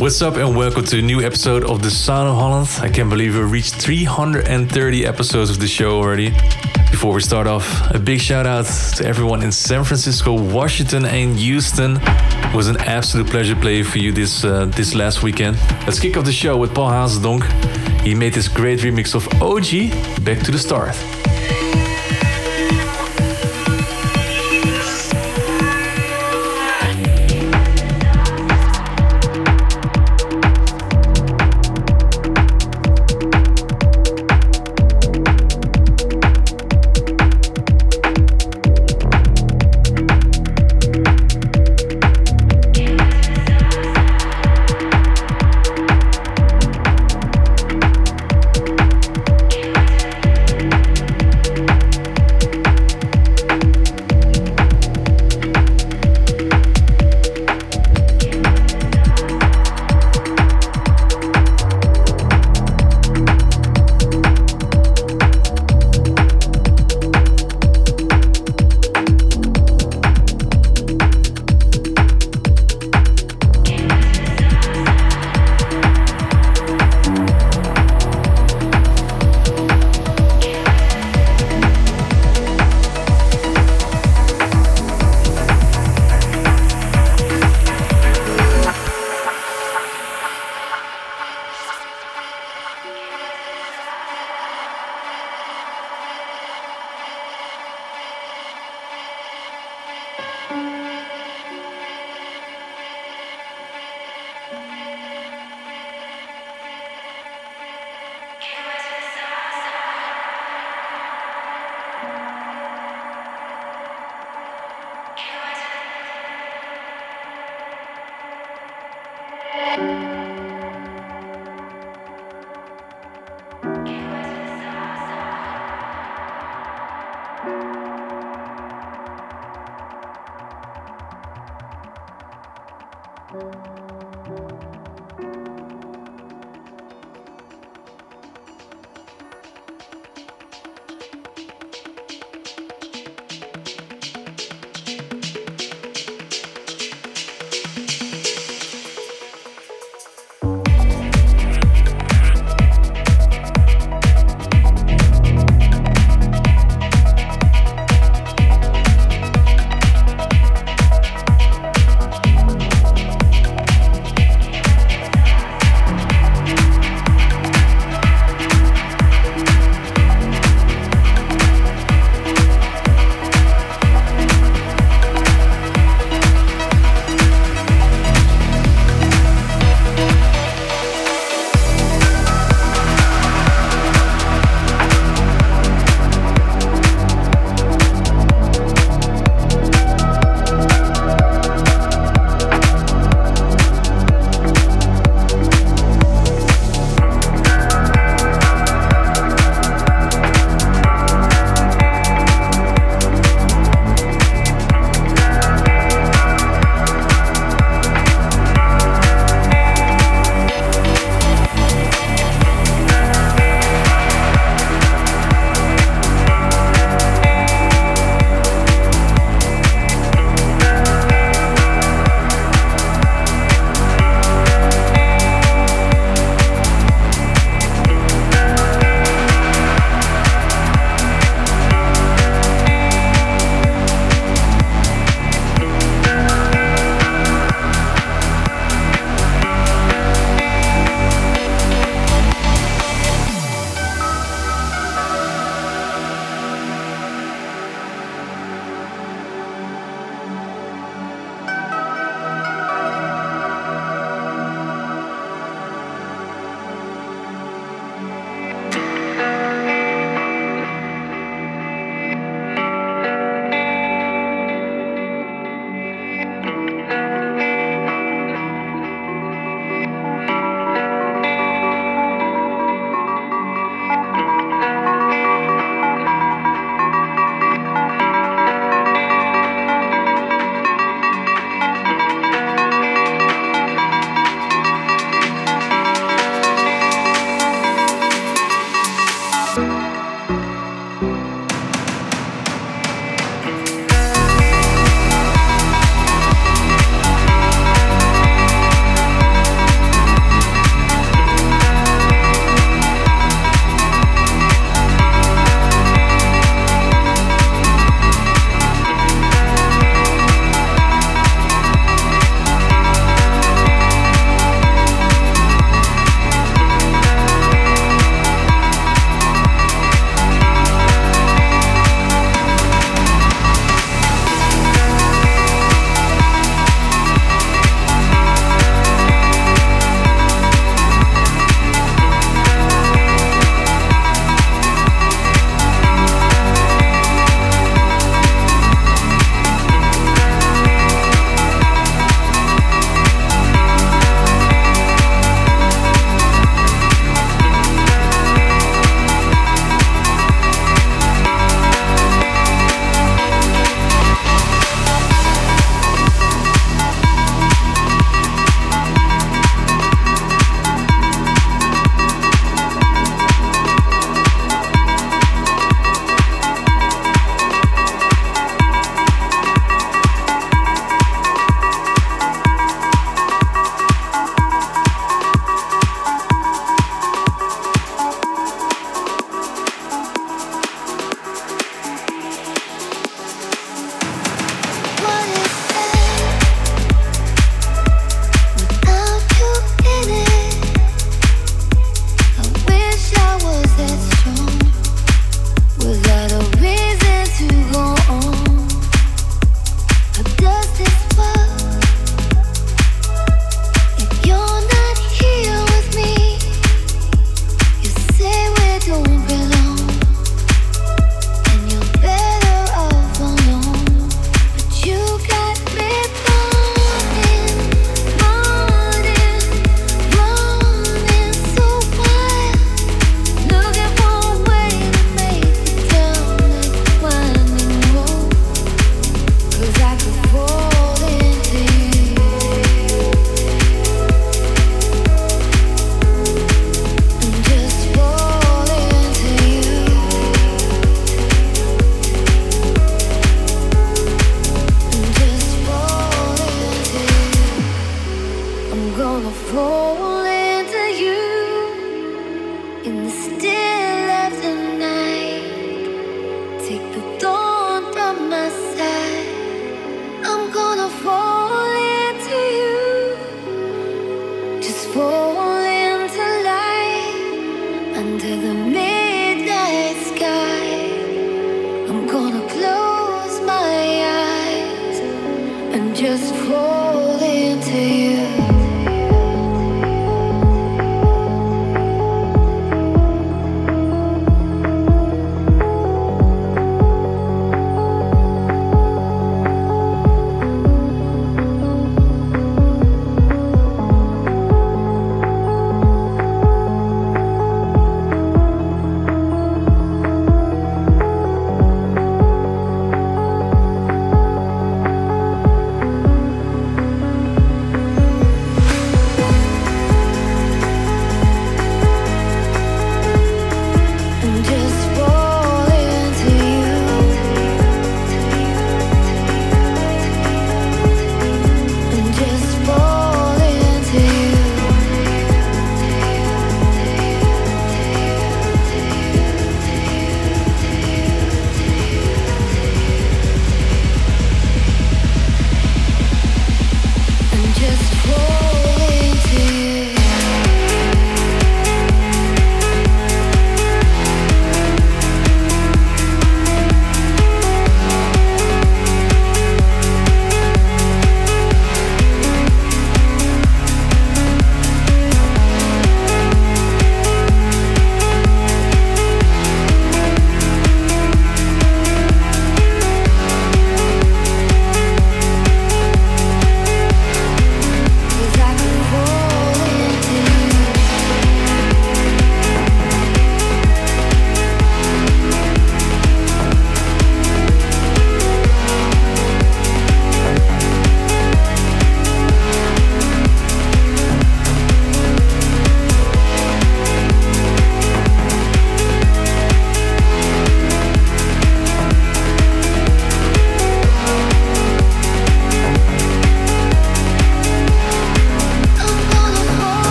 What's up, and welcome to a new episode of The Sound of Holland. I can't believe we reached 330 episodes of the show already. Before we start off, a big shout out to everyone in San Francisco, Washington, and Houston. It was an absolute pleasure playing for you this uh, this last weekend. Let's kick off the show with Paul Hazendonk. He made this great remix of OIJ, Back to the Start.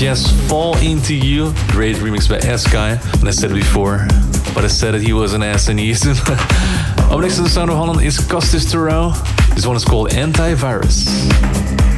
Jes Fall Into You. Great remix by Eskai. And I said it before, but I said that he was an ass and he isn't. Up next to the Sound of Holland is Kastis Torrau. This one is called Antivirus.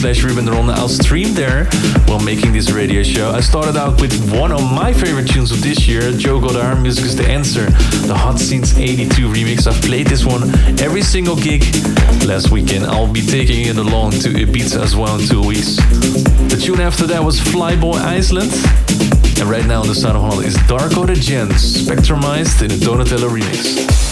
Slash Ruben I'll stream there while making this radio show. I started out with one of my favorite tunes of this year, Joe Goddard, Music is the Answer, the Hot Since 82 remix. I've played this one every single gig last weekend. I'll be taking it along to Ibiza as well in two weeks. The tune after that was Flyboy Iceland. And right now on the Sound of Holland is Darko De Jan, Spectrumized in a Donatello remix.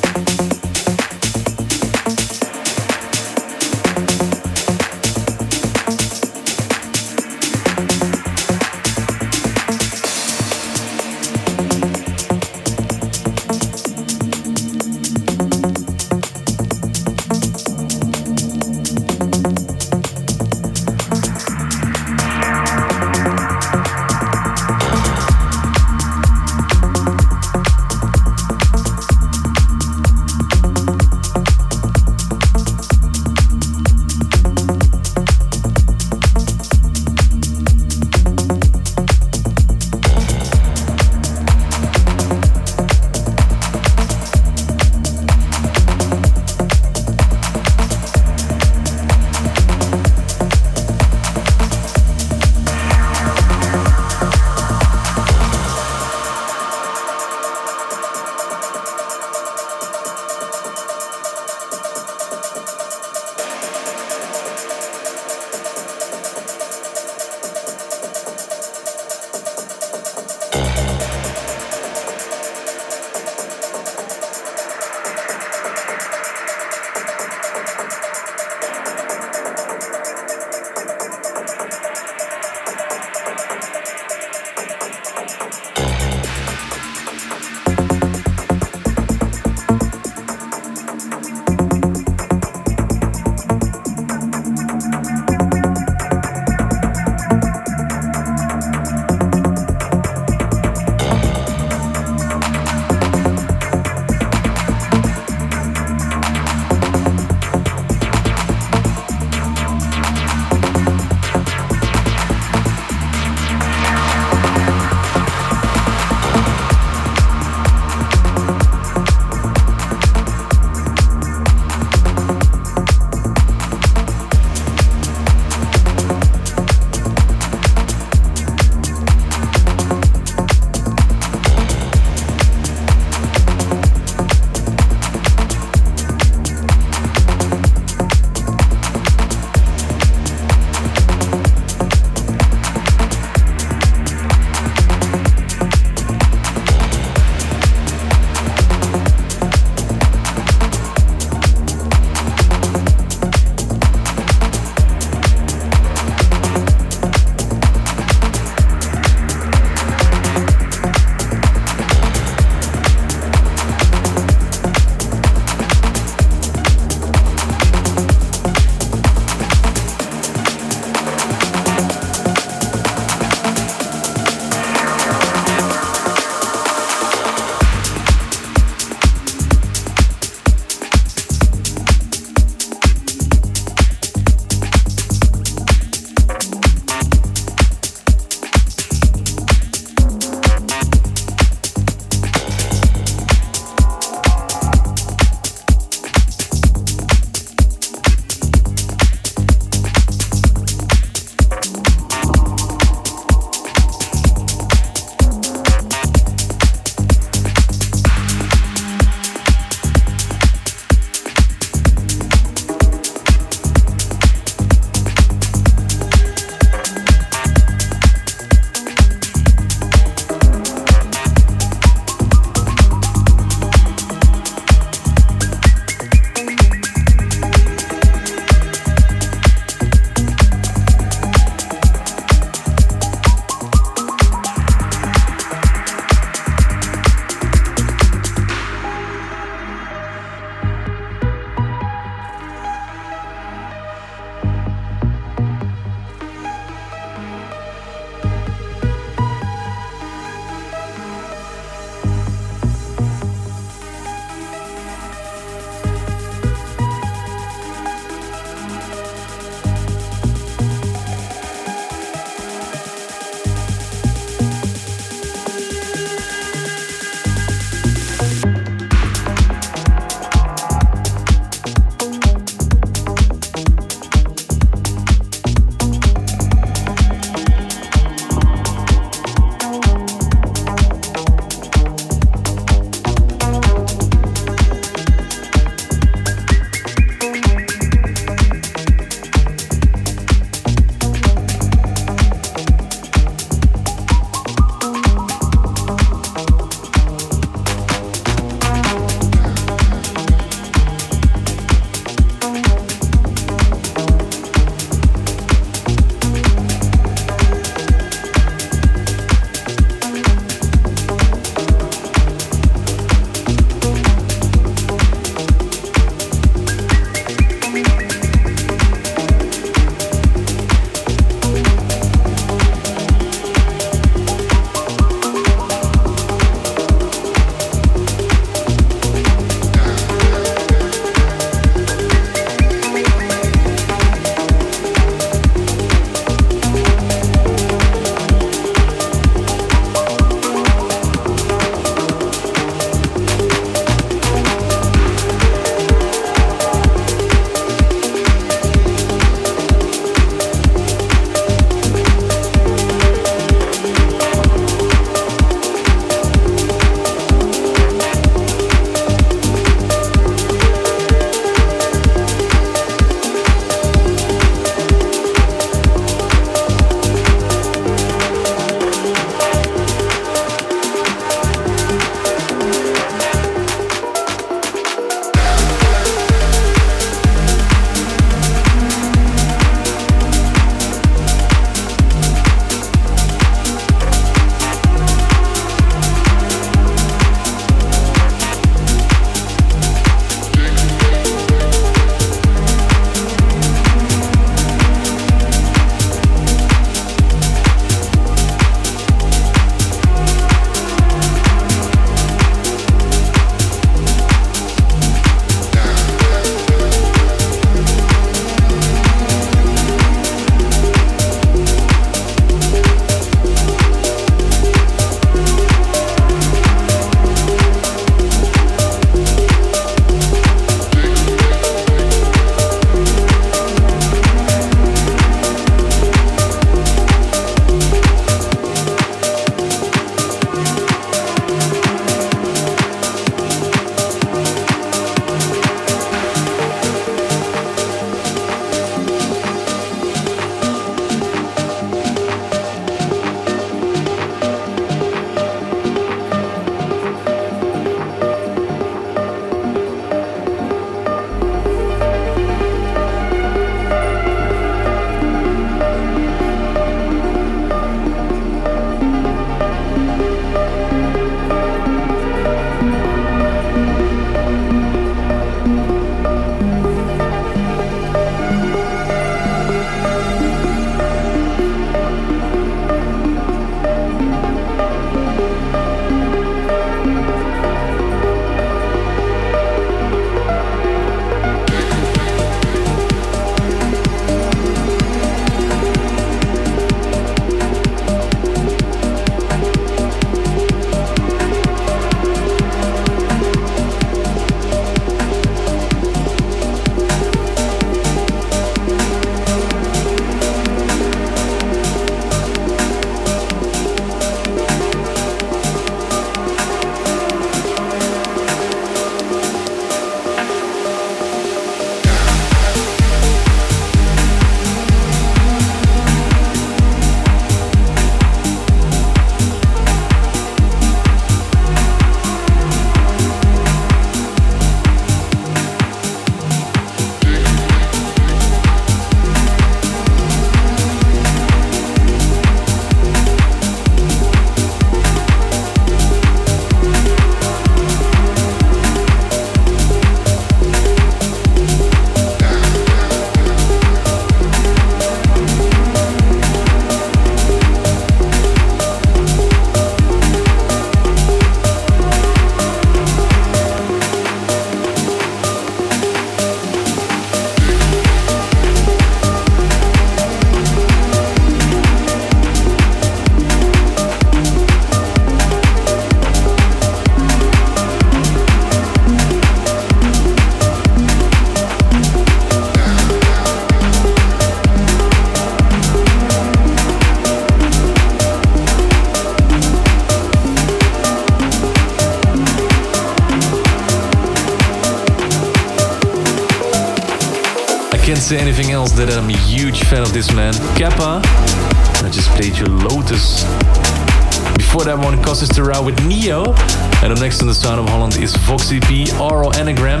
Torrau with Neo. And up next on the Sound of Holland is Voxy P, Aural Anagram,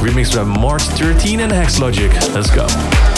remixed by March 13 and Hexlogic. Let's go.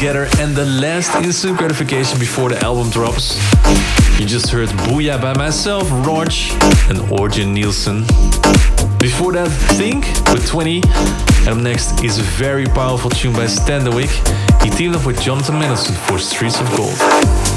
Together and the last instant gratification before the album drops. You just heard Booya by myself, Rodg, and Orjan Nilsen. Before that, THNK with 20. And up next is a very powerful tune by Standerwick. He teamed up with Jonathan Mendelsohn for Streets of Gold.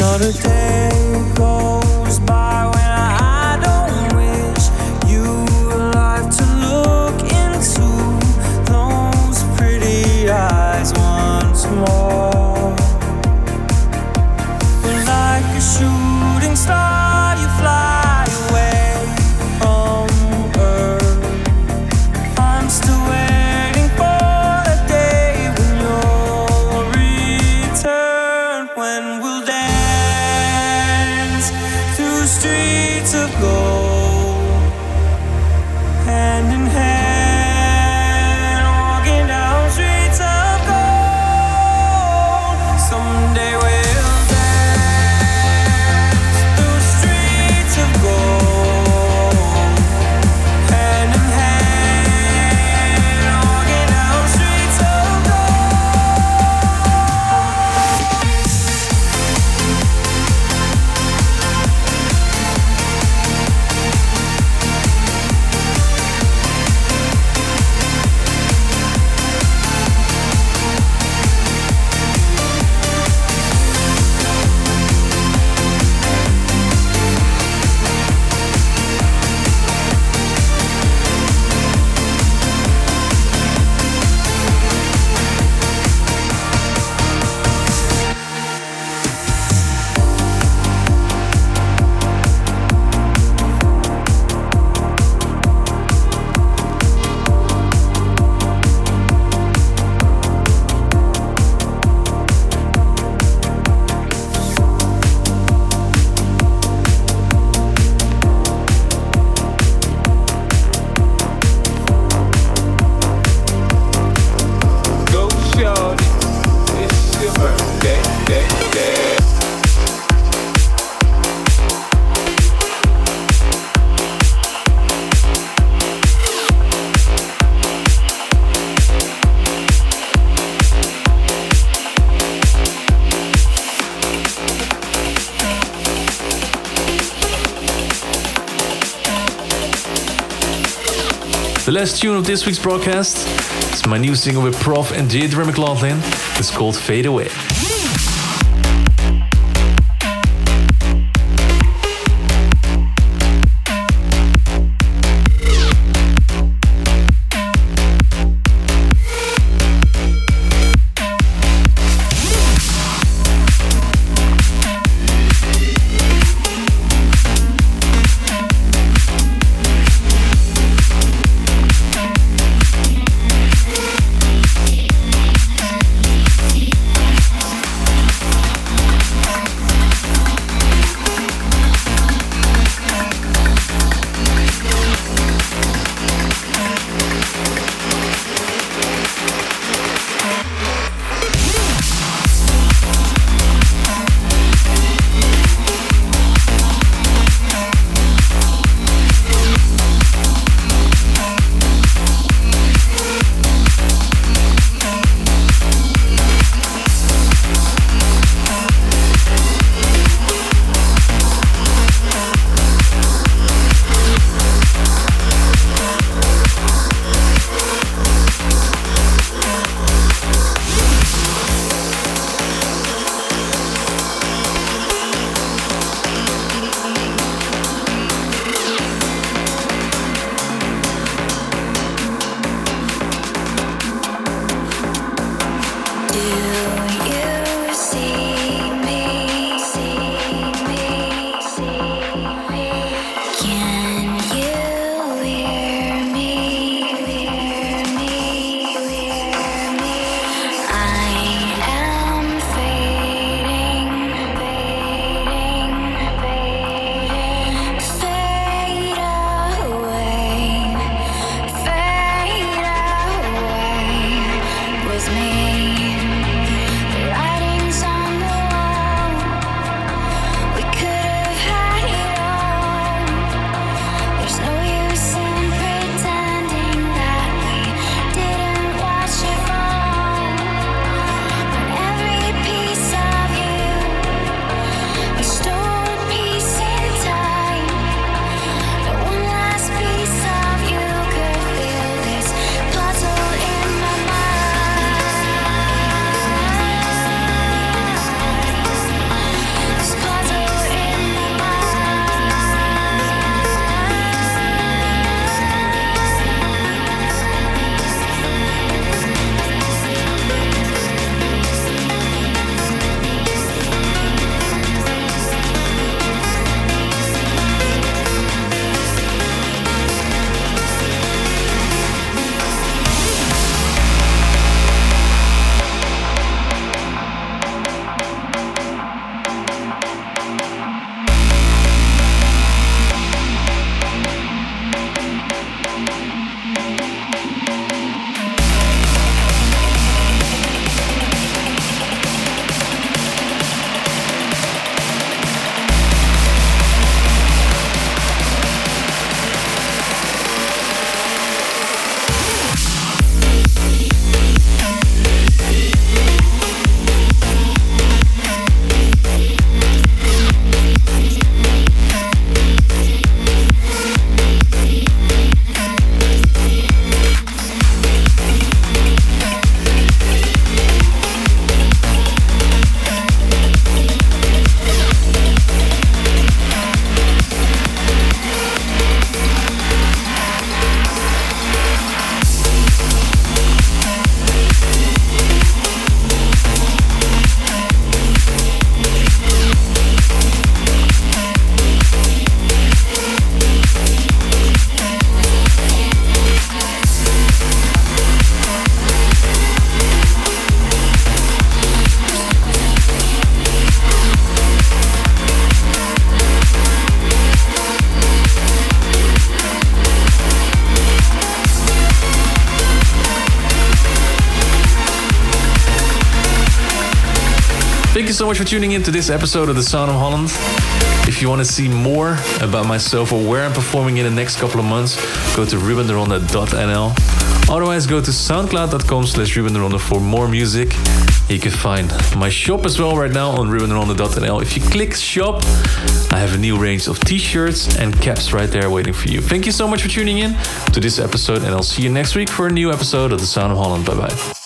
Another day The last tune of this week's broadcast is my new single with PROFF and Deirdre McLaughlin. It's called Fade Away. For tuning in to this episode of The Sound of Holland. If you want to see more about myself or where I'm performing in the next couple of months, go to rubenderonde.nl. Otherwise, go to soundcloud.com slash rubenderonde for more music. You can find my shop as well right now on rubenderonde.nl. If you click shop, I have a new range of t-shirts and caps right there waiting for you. Thank you so much for tuning in to this episode and I'll see you next week for a new episode of The Sound of Holland. Bye bye.